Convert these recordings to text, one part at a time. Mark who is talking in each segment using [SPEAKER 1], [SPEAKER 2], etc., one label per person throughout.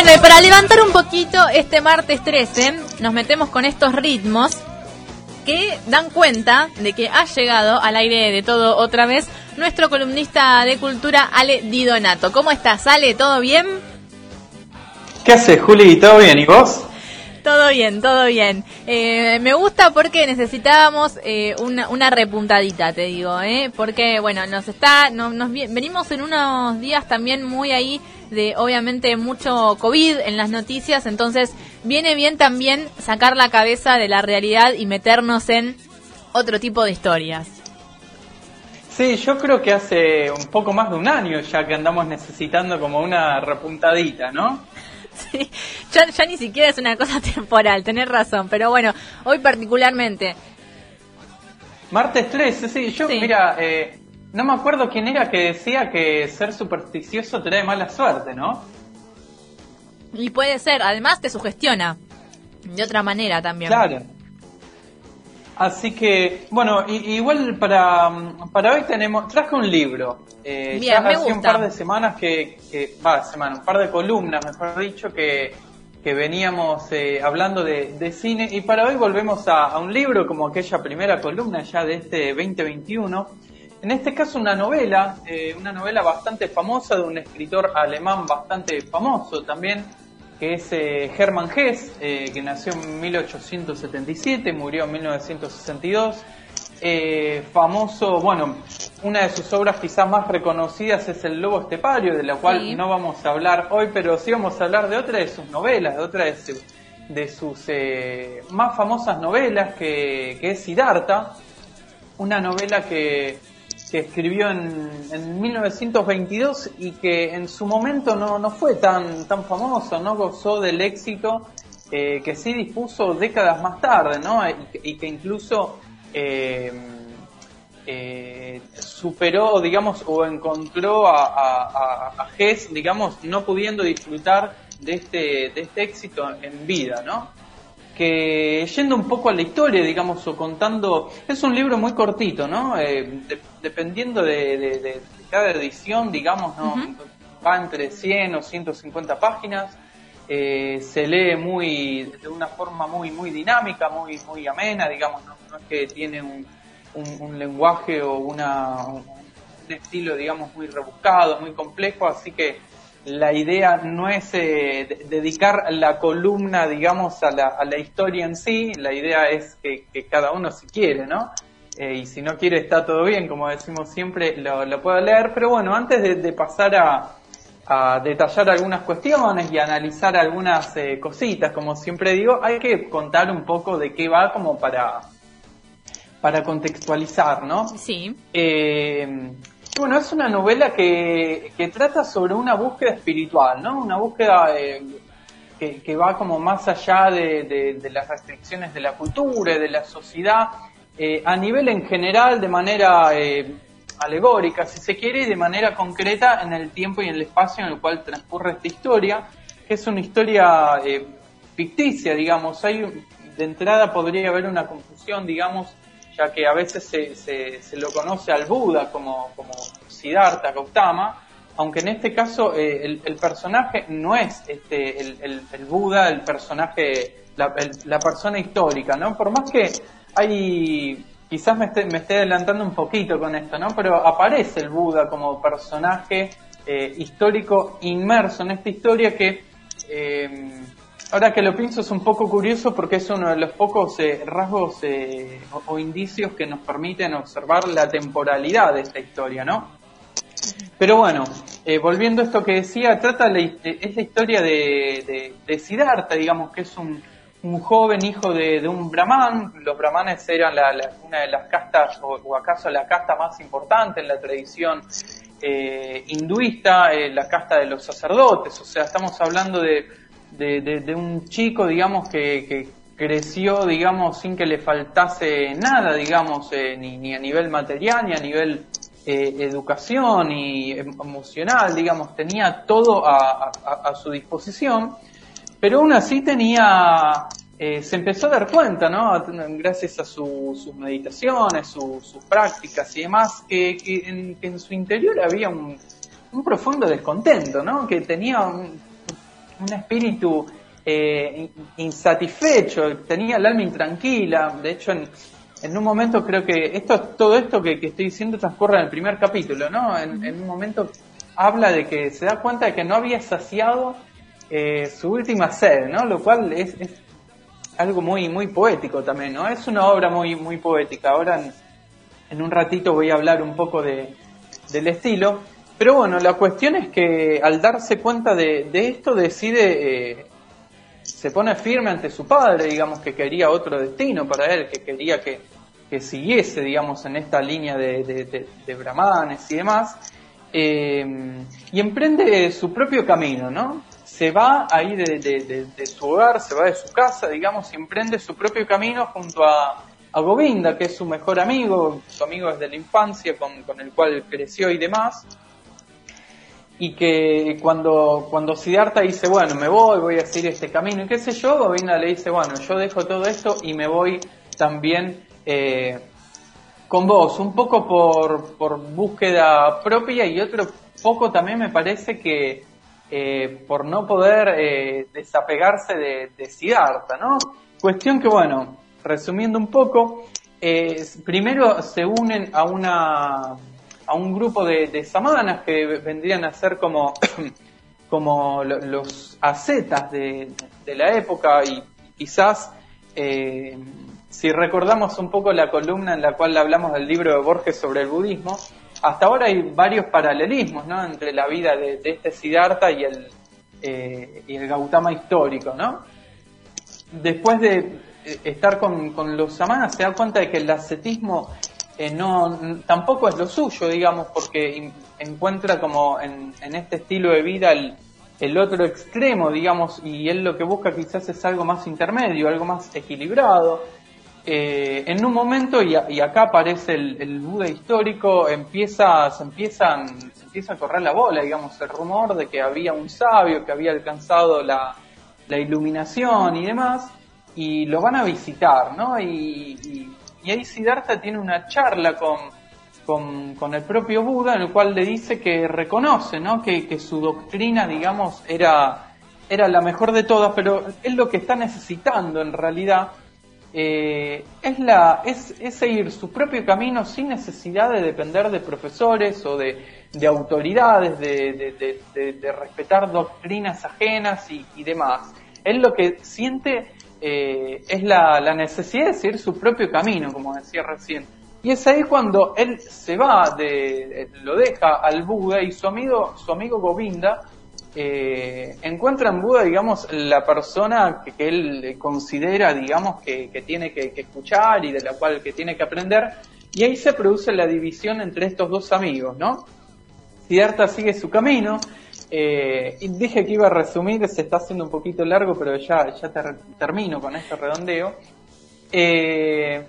[SPEAKER 1] Bueno, y para levantar un poquito este martes 13, nos metemos con estos ritmos que dan cuenta de que ha llegado al aire de todo otra vez nuestro columnista de cultura Ale Di Donato. ¿Cómo estás, Ale? ¿Todo bien?
[SPEAKER 2] ¿Qué haces, Juli? ¿Todo bien? ¿Y vos?
[SPEAKER 1] Todo bien, todo bien. Eh, me gusta porque necesitábamos eh, una, repuntadita, te digo, ¿eh? Porque, bueno, nos está, nos, nos, venimos en unos días también muy ahí de, obviamente, mucho COVID en las noticias, entonces viene bien también sacar la cabeza de la realidad y meternos en otro tipo de historias.
[SPEAKER 2] Sí, yo creo que hace un poco más de un año ya que andamos necesitando como una repuntadita, ¿no?
[SPEAKER 1] Sí, ya, ni siquiera es una cosa temporal, tenés razón, pero bueno, hoy particularmente.
[SPEAKER 2] Martes 13, sí, yo, mira, eh, no me acuerdo quién era que decía que ser supersticioso trae mala suerte, ¿no?
[SPEAKER 1] Y puede ser, además te sugestiona de otra manera también.
[SPEAKER 2] Claro. Así que, bueno, igual para, para hoy tenemos, traje un libro. Eh, ya hace un par de semanas que, va, semana, un par de columnas, mejor dicho, que, que veníamos eh, hablando de, cine y para hoy volvemos a, un libro como aquella primera columna ya de este 2021. En este caso una novela, eh, una novela bastante famosa de un escritor alemán bastante famoso también, que es eh, Hermann Hesse, eh, que nació en 1877, murió en 1962. Eh, famoso, bueno, una de sus obras quizás más reconocidas es El Lobo Estepario, de la cual no vamos a hablar hoy, pero sí vamos a hablar de otra de sus novelas, de otra de, sus más famosas novelas, que, que es Siddhartha, una novela que que escribió en, en, 1922 y que en su momento no, no fue tan, tan famoso, no gozó del éxito eh, que sí dispuso décadas más tarde, ¿no? Y, que incluso eh, eh, superó, digamos, o encontró a, a, Hess, digamos, no pudiendo disfrutar de este, de este éxito en vida, ¿no? Que yendo un poco a la historia, digamos, o contando, es un libro muy cortito, ¿no? Eh, dependiendo de, cada edición, digamos, ¿no? Va entre 100 o 150 páginas, eh, se lee muy, de una forma muy, muy dinámica, muy, muy amena, digamos, no, es que tiene un, un, lenguaje o una, un estilo, digamos, muy rebuscado, muy complejo, así que la idea no es eh, dedicar la columna, digamos, a la, a la, historia en sí, la idea es que, cada uno si quiere, ¿no? Eh, y si no quiere está todo bien, como decimos siempre, lo, lo puedo leer, pero bueno, antes de, pasar a, a, detallar algunas cuestiones y analizar algunas eh, cositas, como siempre digo, hay que contar un poco de qué va como para, para contextualizar, ¿no?
[SPEAKER 1] Sí.
[SPEAKER 2] Eh, bueno, es una novela que, trata sobre una búsqueda espiritual, ¿no? Una búsqueda eh, que, va como más allá de, de, las restricciones de la cultura y de la sociedad, eh, a nivel en general, de manera eh, alegórica, si se quiere, y de manera concreta en el tiempo y en el espacio en el cual transcurre esta historia, que es una historia ficticia, digamos. Hay, de entrada podría haber una confusión, digamos, ya que a veces se, se, lo conoce al Buda como, como Siddhartha Gautama, aunque en este caso eh, el, personaje no es este el, el, Buda, el personaje, la, persona histórica, ¿no? Por más que hay, quizás me esté, me esté adelantando un poquito con esto, ¿no? Pero aparece el Buda como personaje eh, histórico inmerso en esta historia que eh, Ahora que lo pienso es un poco curioso porque es uno de los pocos eh, rasgos eh, o, indicios que nos permiten observar la temporalidad de esta historia, ¿no? Pero bueno, eh, volviendo a esto que decía, trata la, es la historia de, de, Siddhartha, digamos que es un, un joven hijo de, un brahman. Los brahmanes eran una de las castas, o, acaso la casta más importante en la tradición hinduista, la casta de los sacerdotes. O sea, estamos hablando de de, un chico, digamos, que, creció, digamos, sin que le faltase nada, digamos, eh, ni, a nivel material, ni a nivel eh, educación y emocional, digamos, tenía todo a, su disposición, pero aún así tenía, eh, se empezó a dar cuenta, ¿no? Gracias a sus meditaciones, sus prácticas y demás, que, en, en, su interior había un, un profundo descontento, ¿no? Que tenía un espíritu eh, insatisfecho, tenía el alma intranquila, de hecho en, un momento creo que esto todo esto que, estoy diciendo transcurre en el primer capítulo, ¿no? En, un momento habla de que se da cuenta de que no había saciado eh, su última sed, ¿no? Lo cual es, algo muy muy poético también, ¿no? Es una obra muy muy poética. Ahora en, un ratito voy a hablar un poco de, del estilo, pero bueno, la cuestión es que al darse cuenta de, esto decide eh, se pone firme ante su padre, digamos que quería otro destino para él, que quería que, siguiese, digamos, en esta línea de, de, brahmanes y demás, eh, y emprende su propio camino, ¿no? Se va ahí de, su hogar, se va de su casa, digamos, y emprende su propio camino junto a, a Govinda, que es su mejor amigo, su amigo desde la infancia, con, con el cual creció y demás, y que cuando, cuando Siddhartha dice, bueno, me voy, voy a seguir este camino, y qué sé yo, Govinda le dice, bueno, yo dejo todo esto y me voy también eh, con vos, un poco por, por búsqueda propia y otro poco también me parece que eh, por no poder eh, desapegarse de, de Siddhartha, ¿no? Cuestión que, bueno, resumiendo un poco, primero se unen a una a un grupo de, samanas que vendrían a ser como, como los ascetas de, la época y quizás eh, si recordamos un poco la columna en la cual hablamos del libro de Borges sobre el budismo, hasta ahora hay varios paralelismos ¿no? entre la vida de, este Siddhartha y el, eh, y el Gautama histórico. ¿no? Después de eh, estar con, con los samanas se da cuenta de que el ascetismo eh, no tampoco es lo suyo, digamos, porque encuentra como en, este estilo de vida el, otro extremo, digamos, y él lo que busca quizás es algo más intermedio, algo más equilibrado. Eh, en un momento, y, acá aparece el, Buda histórico, empieza, se, empiezan, empieza a correr la bola, digamos, el rumor de que había un sabio que había alcanzado la, iluminación y demás, y lo van a visitar, ¿no? Ahí Siddhartha tiene una charla con, con, el propio Buda en el cual le dice que reconoce ¿no? que, su doctrina, digamos, era, era la mejor de todas, pero él lo que está necesitando en realidad eh, es, la, es, seguir su propio camino sin necesidad de depender de profesores o de, de autoridades, de, respetar doctrinas ajenas y, y demás. Él lo que siente eh, es la, necesidad de seguir su propio camino, como decía recién. Y es ahí cuando él se va, de, lo deja al Buda y su amigo, su amigo Govinda eh, encuentra en Buda, digamos, la persona que, él considera, digamos, que, tiene que, que, escuchar y de la cual que tiene que aprender. Y ahí se produce la división entre estos dos amigos, ¿no? Siddhartha sigue su camino, eh, dije que iba a resumir, se está haciendo un poquito largo, pero ya, ya termino con este redondeo. Eh,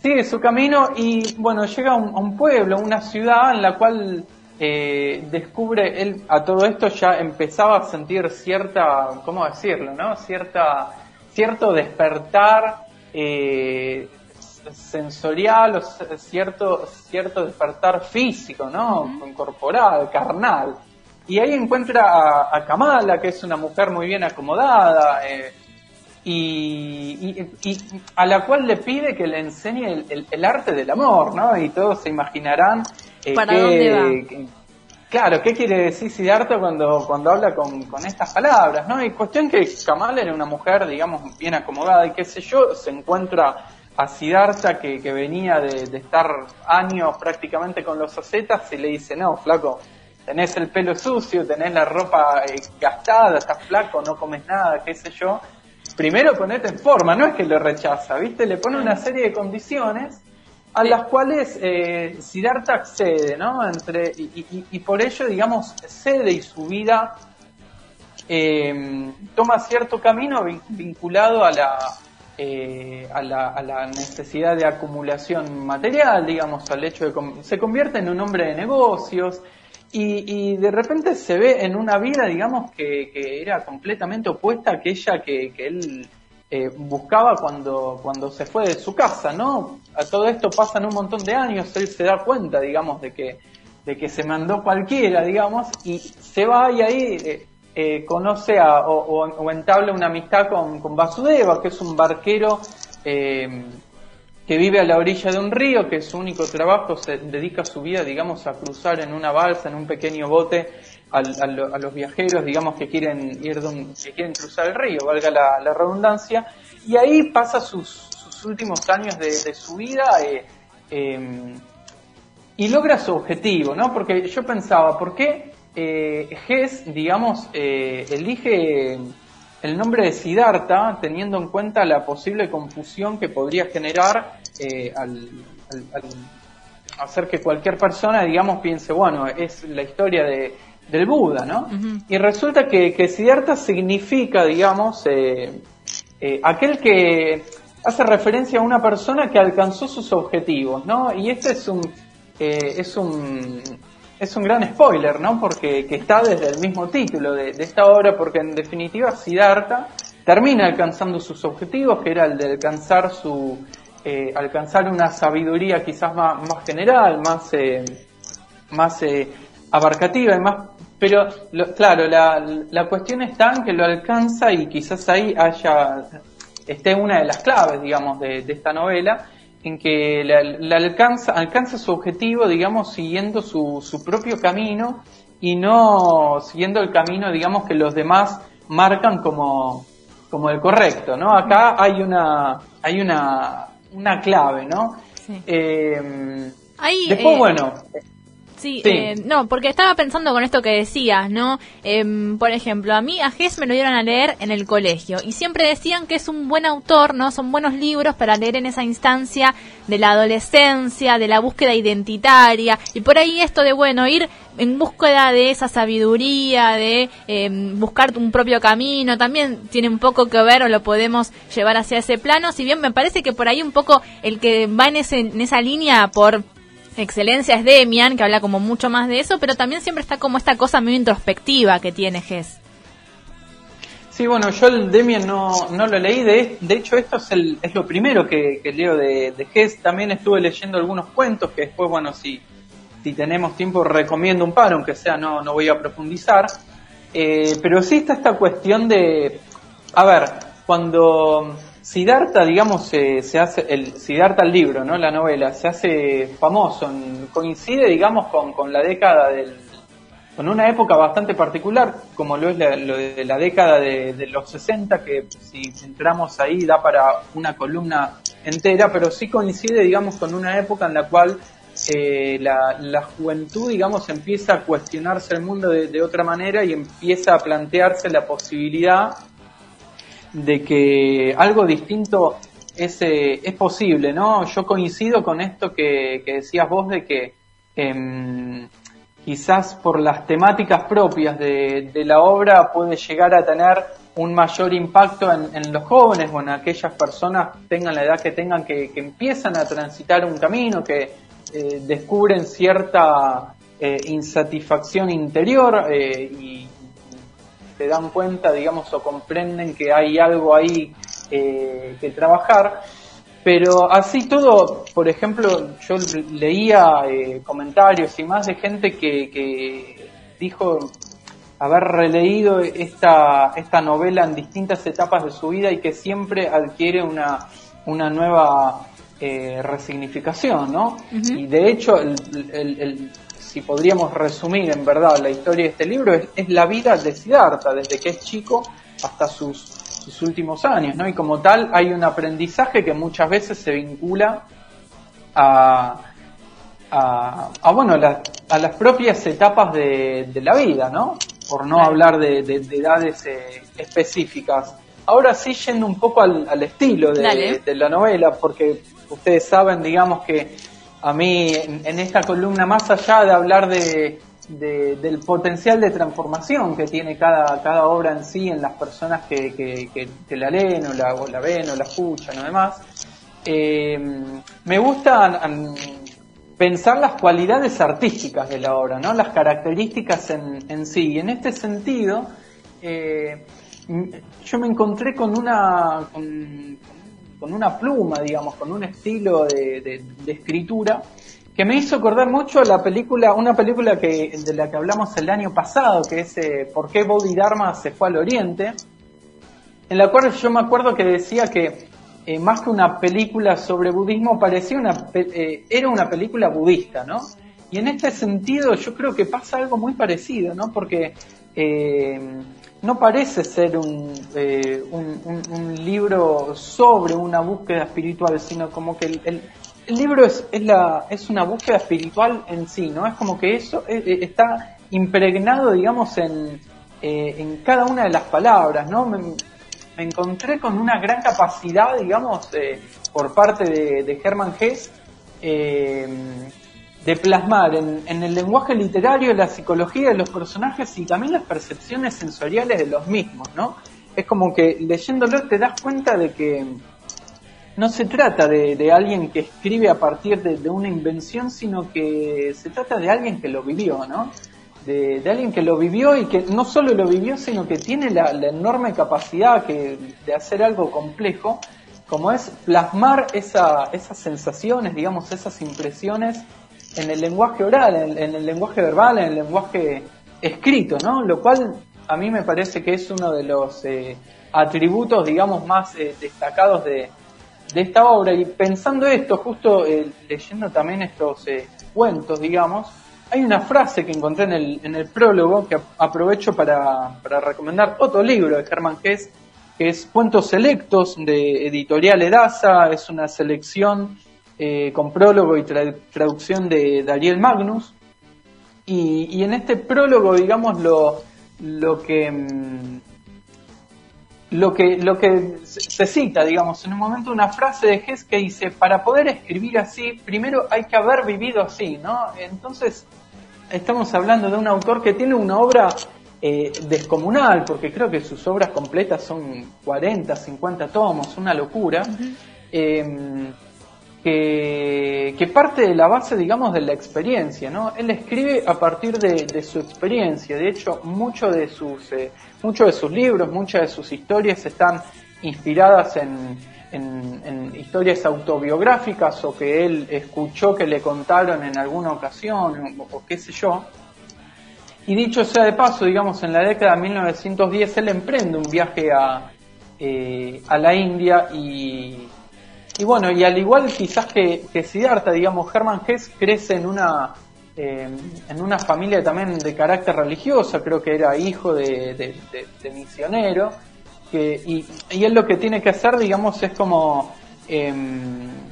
[SPEAKER 2] sigue su camino y bueno, llega a un, pueblo, una ciudad en la cual eh, descubre, él a todo esto ya empezaba a sentir cierta, ¿cómo decirlo? no Cierta, cierto despertar eh, sensorial o cierto, cierto despertar físico, ¿no? Corporal, carnal. Y ahí encuentra a, Kamala, que es una mujer muy bien acomodada, eh, y, a la cual le pide que le enseñe el, arte del amor, ¿no? Y todos se imaginarán...
[SPEAKER 1] Eh, ¿Para dónde va?
[SPEAKER 2] claro, ¿qué quiere decir Siddhartha cuando, cuando habla con, estas palabras, ¿no? Y cuestión que Kamala era una mujer, digamos, bien acomodada y qué sé yo, se encuentra a Siddhartha que, que venía de, de, estar años prácticamente con los acetas y le dice, no, flaco, tenés el pelo sucio, tenés la ropa eh, gastada, estás flaco, no comes nada, qué sé yo, primero ponete en forma, no es que lo rechaza, ¿viste? Le pone una serie de condiciones a las cuales eh, Siddhartha accede, ¿no? Entre, y, por ello, digamos, cede y su vida eh, toma cierto camino vinculado a la, eh, a, la, a, la, necesidad de acumulación material, digamos, al hecho de se convierte en un hombre de negocios, y, de repente se ve en una vida, digamos, que, era completamente opuesta a aquella que, que él eh, buscaba cuando, cuando se fue de su casa, ¿no? A todo esto pasan un montón de años, él se da cuenta, digamos, de que, de que se mandó cualquiera, digamos, y se va y ahí, eh, eh, conoce o, entabla una amistad con, con Vasudeva, que es un barquero eh, que vive a la orilla de un río, que su único trabajo se dedica su vida, digamos, a cruzar en una balsa, en un pequeño bote, a, los viajeros, digamos, que quieren ir que quieren cruzar el río, valga la, redundancia, y ahí pasa sus, últimos años de, su vida eh, em, y logra su objetivo, ¿no? Porque yo pensaba, ¿por qué eh, digamos, eh, elige el nombre de Siddhartha teniendo en cuenta la posible confusión que podría generar eh, al, hacer que cualquier persona, digamos, piense, bueno, es la historia de, del Buda, ¿no? Y resulta que, que Siddhartha significa, digamos, eh, eh, aquel que hace referencia a una persona que alcanzó sus objetivos, ¿no? Y este es un, es un, es un gran spoiler, ¿no? Porque que está desde el mismo título de, de esta obra, porque en definitiva Siddhartha termina alcanzando sus objetivos, que era el de alcanzar su eh, alcanzar una sabiduría quizás más, más general, más, eh, más eh, abarcativa y más... Pero claro, la, la cuestión está en que lo alcanza y quizás ahí haya esté una de las claves, digamos, de, esta novela, en que la, alcanza, alcanza su objetivo, digamos, siguiendo su, su propio camino y no siguiendo el camino, digamos, que los demás marcan como, como el correcto, ¿no? Acá hay una, hay una, una clave, ¿no?
[SPEAKER 1] Eh, después, eh, bueno. Sí, eh, no, porque estaba pensando con esto que decías, ¿no? Em, por ejemplo, a mí a Gess me lo dieron a leer en el colegio y siempre decían que es un buen autor, ¿no? Son buenos libros para leer en esa instancia de la adolescencia, de la búsqueda identitaria y por ahí esto de, bueno, ir en búsqueda de esa sabiduría, de em, buscar un propio camino, también tiene un poco que ver o lo podemos llevar hacia ese plano, si bien me parece que por ahí un poco el que va en, ese, en esa línea por excelencia es Demian, que habla como mucho más de eso, pero también siempre está como esta cosa muy introspectiva que tiene Gess.
[SPEAKER 2] Sí, bueno, yo el Demian no, no lo leí, de, de hecho esto es, el, es lo primero que, leo de, de Hess, también estuve leyendo algunos cuentos que después, bueno, si, si tenemos tiempo recomiendo un par, aunque sea no, no voy a profundizar, eh, pero sí está esta cuestión de, a ver, cuando Siddhartha, digamos, se hace, el Siddhartha el libro, ¿no? La novela, se hace famoso, coincide, digamos, con, con la década del, con una época bastante particular, como lo es la, lo de la década de, los 60, que si entramos ahí da para una columna entera, pero sí coincide, digamos, con una época en la cual eh, la, juventud, digamos, empieza a cuestionarse el mundo de, otra manera y empieza a plantearse la posibilidad de que algo distinto es, eh, es posible, ¿no? Yo coincido con esto que, decías vos de que em, quizás por las temáticas propias de, la obra puede llegar a tener un mayor impacto en, los jóvenes o en aquellas personas, tengan la edad que tengan, que, empiezan a transitar un camino, que eh, descubren cierta eh, insatisfacción interior y se dan cuenta, digamos, o comprenden que hay algo ahí eh, que trabajar. Pero así todo, por ejemplo, yo leía eh, comentarios y más de gente que, dijo haber releído esta, esta novela en distintas etapas de su vida y que siempre adquiere una, una nueva eh, resignificación, ¿no? Y de hecho, el, si podríamos resumir en verdad la historia de este libro, es, la vida de Siddhartha, desde que es chico hasta sus, sus, últimos años, ¿no? Y como tal hay un aprendizaje que muchas veces se vincula a, a, bueno, a las propias etapas de, la vida, ¿no? Por no hablar de, edades eh, específicas. Ahora sí yendo un poco al, estilo de, de la novela, porque ustedes saben, digamos, que a mí en, esta columna, más allá de hablar de, del potencial de transformación que tiene cada, cada obra en sí en las personas que, la leen o la, ven o la escuchan o demás, eh, me gusta pensar las cualidades artísticas de la obra, ¿no? las características en, en sí. Y en este sentido, eh, yo me encontré con una... Con, con una pluma, digamos, con un estilo de, escritura que me hizo acordar mucho a la película, una película que, de la que hablamos el año pasado, que es eh, ¿Por qué Bodhidharma se fue al Oriente? En la cual yo me acuerdo que decía que eh, más que una película sobre budismo, parecía una, eh, era una película budista, ¿no? Y en este sentido yo creo que pasa algo muy parecido, ¿no? Porque no parece ser un, un, libro sobre una búsqueda espiritual, sino como que el, el libro es, es, la, es una búsqueda espiritual en sí, ¿no? Es como que eso eh, eh, está impregnado, digamos, en, eh, en cada una de las palabras, ¿no? Me, encontré con una gran capacidad, digamos, por parte de, de Hermann Hesse, de plasmar en, el lenguaje literario la psicología de los personajes y también las percepciones sensoriales de los mismos, ¿no? Es como que leyéndolo te das cuenta de que no se trata de, alguien que escribe a partir de, una invención, sino que se trata de alguien que lo vivió, ¿no? De, alguien que lo vivió y que no solo lo vivió, sino que tiene la, enorme capacidad que, de hacer algo complejo, como es plasmar esa, esas sensaciones, digamos, esas impresiones en el lenguaje oral, en, el lenguaje verbal, en el lenguaje escrito, ¿no? Lo cual a mí me parece que es uno de los eh, atributos, digamos, más eh, destacados de, de esta obra y pensando esto, justo eh, leyendo también estos eh, cuentos, digamos, hay una frase que encontré en el, en el prólogo que aprovecho para, para recomendar otro libro de Germán Hess, que es Cuentos Selectos de Editorial Edasa, es una selección eh, con prólogo y traducción de Dariel Magnus. Y, y, en este prólogo, digamos, lo, lo que... Mm, lo que, lo que se cita, digamos, en un momento una frase de Hess que dice, para poder escribir así, primero hay que haber vivido así, ¿no? Entonces, estamos hablando de un autor que tiene una obra eh, descomunal, porque creo que sus obras completas son 40, 50 tomos, una locura que, parte de la base, digamos, de la experiencia, ¿no? Él escribe a partir de, su experiencia, de hecho, muchos de, sus, eh, muchos de sus libros, muchas de sus historias están inspiradas en, historias autobiográficas o que él escuchó que le contaron en alguna ocasión o, qué sé yo. Y dicho sea de paso, digamos, en la década de 1910 él emprende un viaje a, eh, a la India y y bueno, y al igual quizás que, que Siddhartha, digamos, Hermann Hesse crece en una, eh, en una familia también de carácter religioso, creo que era hijo de, misionero, que, y, y, él lo que tiene que hacer, digamos, es como... Em,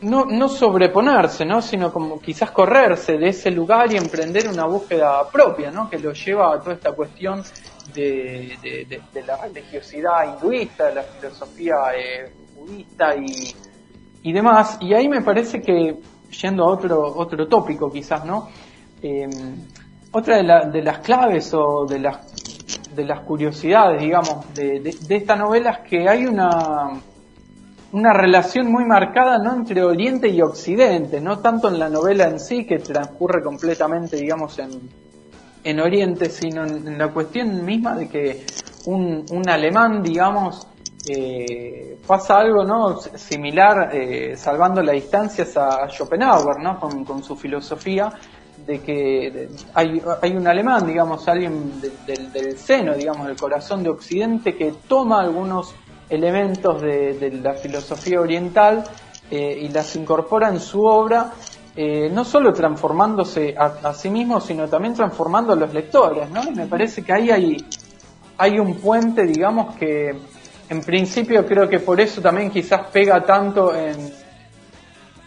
[SPEAKER 2] no, no sobreponerse, ¿no? sino como quizás correrse de ese lugar y emprender una búsqueda propia, ¿no? que lo lleva a toda esta cuestión de, de, la religiosidad hinduista, de la filosofía eh, y, demás. Y ahí me parece que, yendo a otro, otro tópico quizás, ¿no? Em, otra de, de, las claves o de las, de las curiosidades, digamos, de, de, esta novela es que hay una, una relación muy marcada no entre Oriente y Occidente, no tanto en la novela en sí, que transcurre completamente, digamos, en, en Oriente, sino en, la cuestión misma de que un, un alemán, digamos, eh, pasa algo ¿no? similar, eh, salvando las distancias a Schopenhauer, ¿no? con, su filosofía de que hay, un alemán, digamos, alguien del seno, digamos, del corazón de Occidente, que toma algunos elementos de, la filosofía oriental eh, y las incorpora en su obra, no solo transformándose a, sí mismo, sino también transformando a los lectores, ¿no? Y me parece que ahí hay un puente, digamos, que en principio creo que por eso también quizás pega tanto en,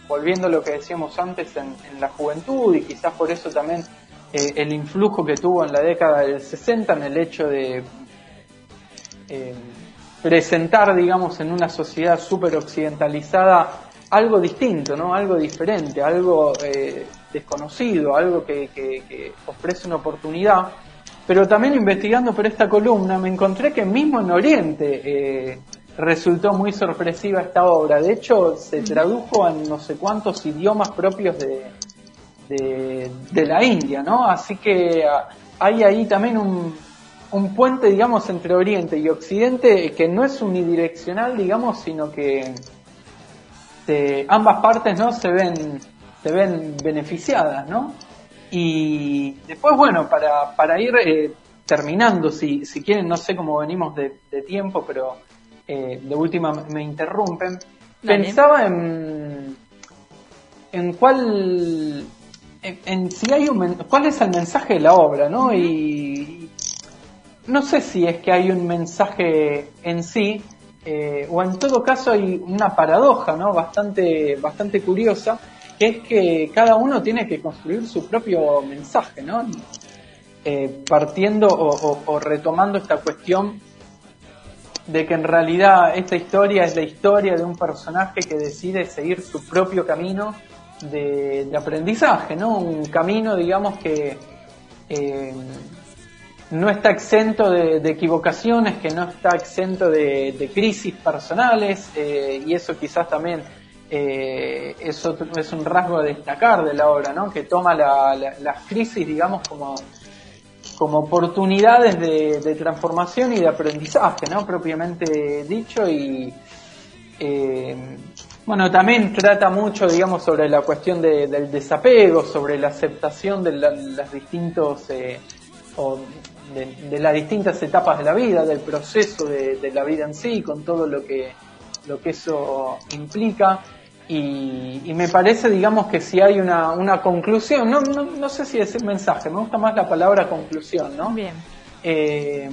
[SPEAKER 2] volviendo a lo que decíamos antes, en, la juventud y quizás por eso también eh, el influjo que tuvo en la década del 60 en el hecho de eh, presentar, digamos, en una sociedad súper occidentalizada algo distinto, ¿no? Algo diferente, algo eh, desconocido, algo que, que ofrece una oportunidad pero también investigando por esta columna me encontré que mismo en Oriente eh, resultó muy sorpresiva esta obra. De hecho, se tradujo en no sé cuántos idiomas propios de, de, la India, ¿no? Así que ah, hay ahí también un, un puente, digamos, entre Oriente y Occidente que no es unidireccional, digamos, sino que ambas partes, ¿no? Se ven, se ven beneficiadas, ¿no? Y después, bueno, para, para ir eh, terminando, si, si quieren, no sé cómo venimos de, tiempo, pero eh, de última me interrumpen, pensaba en, en cuál en, si hay un cuál es el mensaje de la obra, ¿no? Y no sé si es que hay un mensaje en sí eh, o en todo caso hay una paradoja, ¿no? Bastante bastante curiosa, que es que cada uno tiene que construir su propio mensaje, ¿no? Eh, partiendo o retomando esta cuestión de que en realidad esta historia es la historia de un personaje que decide seguir su propio camino de, aprendizaje, ¿no? Un camino, digamos, que eh, no está exento de, equivocaciones, que no está exento de, crisis personales, eh, y eso quizás también eh, es, un rasgo a destacar de la obra, ¿no? Que toma las crisis, digamos, como como oportunidades de, transformación y de aprendizaje, ¿no? Propiamente dicho y bueno, también trata mucho, digamos, sobre la cuestión del desapego, sobre la aceptación de las distintos eh, de, las distintas etapas de la vida, del proceso de, la vida en sí, con todo lo que lo que eso implica. Y, me parece, digamos, que si hay una, una conclusión, no, no, no sé si es el mensaje, me gusta más la palabra conclusión, ¿no?
[SPEAKER 1] Bien.
[SPEAKER 2] Eh,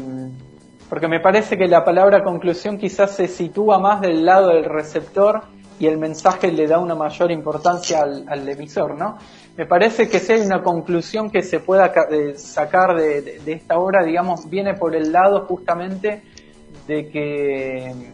[SPEAKER 2] porque me parece que la palabra conclusión quizás se sitúa más del lado del receptor y el mensaje le da una mayor importancia al, emisor, ¿no? Me parece que si hay una conclusión que se pueda eh, sacar de, esta obra, digamos, viene por el lado justamente de que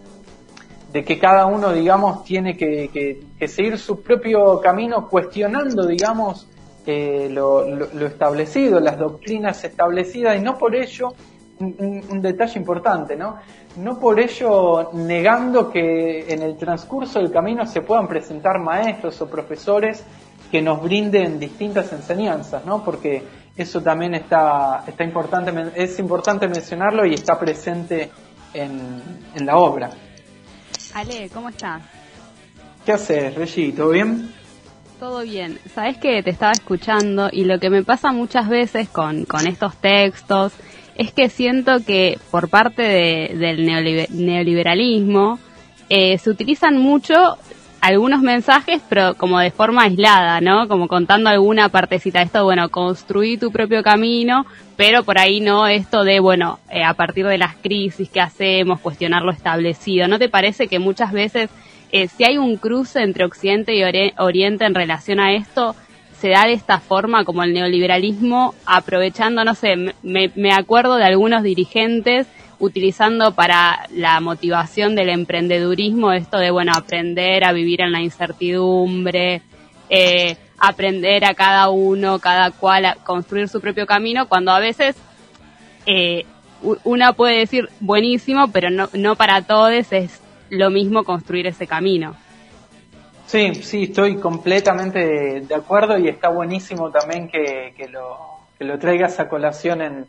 [SPEAKER 2] de que cada uno, digamos, tiene que, seguir su propio camino cuestionando, digamos, eh, lo, establecido, las doctrinas establecidas, y no por ello, un detalle importante, ¿no? no por ello negando que en el transcurso del camino se puedan presentar maestros o profesores que nos brinden distintas enseñanzas, ¿no? Porque eso también está, está importante, es importante mencionarlo y está presente en, en la obra.
[SPEAKER 3] Ale, ¿cómo estás?
[SPEAKER 2] ¿Qué haces, Regi? ¿Todo bien?
[SPEAKER 3] Todo bien. Sabes que te estaba escuchando y lo que me pasa muchas veces con, con estos textos es que siento que por parte del neoliberalismo eh, se utilizan mucho algunos mensajes, pero como de forma aislada, ¿no? Como contando alguna partecita de esto, bueno, construir tu propio camino, pero por ahí no esto de, bueno, eh, a partir de las crisis que hacemos, cuestionar lo establecido. ¿No te parece que muchas veces, eh, si hay un cruce entre Occidente y Oriente en relación a esto, se da de esta forma como el neoliberalismo, aprovechando, no sé, me, me acuerdo de algunos dirigentes utilizando para la motivación del emprendedurismo esto de, bueno, aprender a vivir en la incertidumbre, eh, aprender a cada uno, cada cual a construir su propio camino, cuando a veces eh, una puede decir buenísimo, pero no, no para todos es lo mismo construir ese camino.
[SPEAKER 2] Sí, sí, estoy completamente de, acuerdo y está buenísimo también que, lo, que lo traigas a colación en,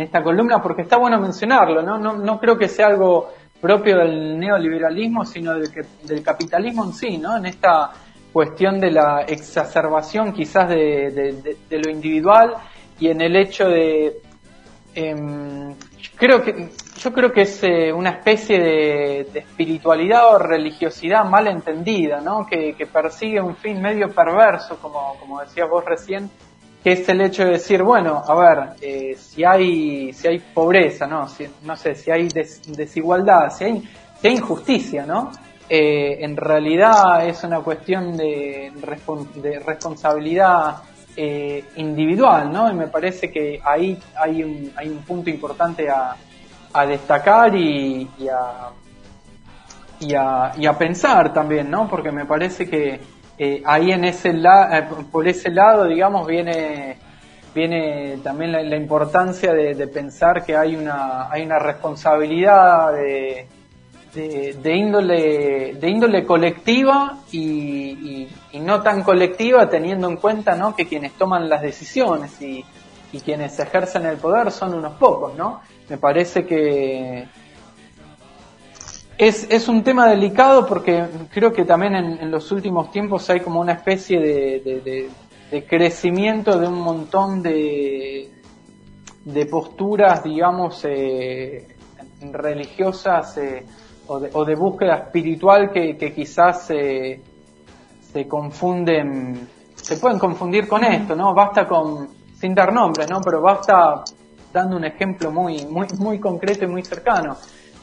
[SPEAKER 2] esta columna porque está bueno mencionarlo, ¿no? No, no creo que sea algo propio del neoliberalismo, sino del, del capitalismo en sí, ¿no? En esta cuestión de la exacerbación quizás de, de lo individual y en el hecho de Em, creo que, yo creo que es eh, una especie de, espiritualidad o religiosidad mal entendida, ¿no? Que, persigue un fin medio perverso, como, como decías vos recién, que es el hecho de decir, bueno, a ver, eh, si hay si hay pobreza, ¿no? Si, no sé, si hay desigualdad, si hay, si hay injusticia, ¿no? Eh, en realidad es una cuestión de, responsabilidad eh, individual, ¿no? Y me parece que ahí hay un, hay un punto importante a, destacar y, a, y, a, pensar también, ¿no? Porque me parece que eh, ahí en ese la, eh, por ese lado, digamos, viene viene también la, importancia de, de, pensar que hay una hay una responsabilidad de, de, índole, de índole colectiva y, no tan colectiva teniendo en cuenta ¿no? que quienes toman las decisiones y, y quienes ejercen el poder son unos pocos, ¿no? Me parece que es, es un tema delicado porque creo que también en, los últimos tiempos hay como una especie de, de, crecimiento de un montón de, de posturas, digamos, eh, religiosas eh, o, de, o, de, búsqueda espiritual que, que quizás eh, se confunden, se pueden confundir con esto, ¿no? Basta con sin dar nombres, ¿no? Pero basta dando un ejemplo muy, muy, muy concreto y muy cercano.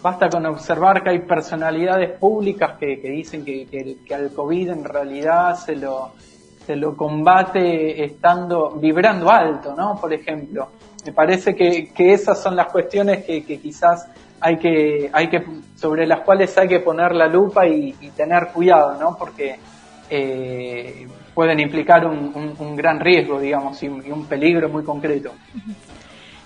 [SPEAKER 2] Basta con observar que hay personalidades públicas que, dicen que, que, al COVID en realidad se lo, se lo combate estando, vibrando alto, ¿no? Por ejemplo. Me parece que, que esas son las cuestiones que, quizás hay que, hay que, sobre las cuales hay que poner la lupa y, tener cuidado, ¿no? Porque eh, pueden implicar un, un, gran riesgo, digamos, y, un peligro muy concreto.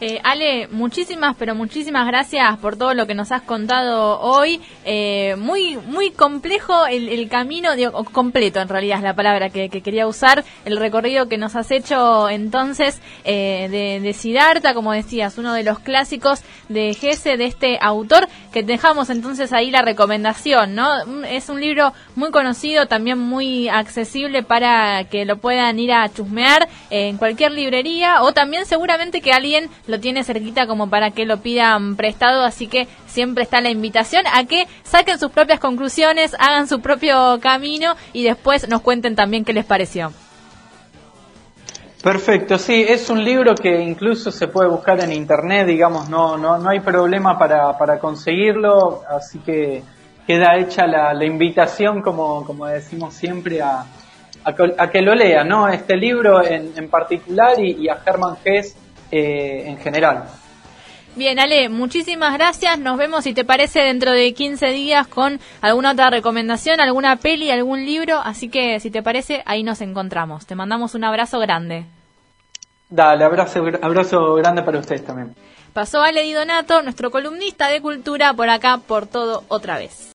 [SPEAKER 1] Eh, Ale, muchísimas, pero muchísimas gracias por todo lo que nos has contado hoy. Eh, muy, muy complejo el, camino, digo, completo en realidad es la palabra que, quería usar, el recorrido que nos has hecho entonces eh, de, de Siddhartha, como decías, uno de los clásicos de Gese, de este autor, que dejamos entonces ahí la recomendación, ¿no? Es un libro muy conocido, también muy accesible para que lo puedan ir a chusmear en cualquier librería o también seguramente que alguien lo tiene cerquita como para que lo pidan prestado, así que siempre está la invitación a que saquen sus propias conclusiones, hagan su propio camino y después nos cuenten también qué les pareció.
[SPEAKER 2] Perfecto, sí, es un libro que incluso se puede buscar en internet, digamos, no, no, no hay problema para, para conseguirlo, así que queda hecha la, invitación, como, como decimos siempre, a, a, que lo lea, ¿no? Este libro en, en particular y, a Hermann Hesse eh, en general.
[SPEAKER 1] Bien, Ale, muchísimas gracias. Nos vemos, si te parece, dentro de 15 días con alguna otra recomendación, alguna peli, algún libro. Así que, si te parece, ahí nos encontramos. Te mandamos un abrazo grande.
[SPEAKER 2] Dale, abrazo, abrazo grande para ustedes también.
[SPEAKER 1] Pasó Ale Di Donato, nuestro columnista de cultura, por acá, por todo otra vez.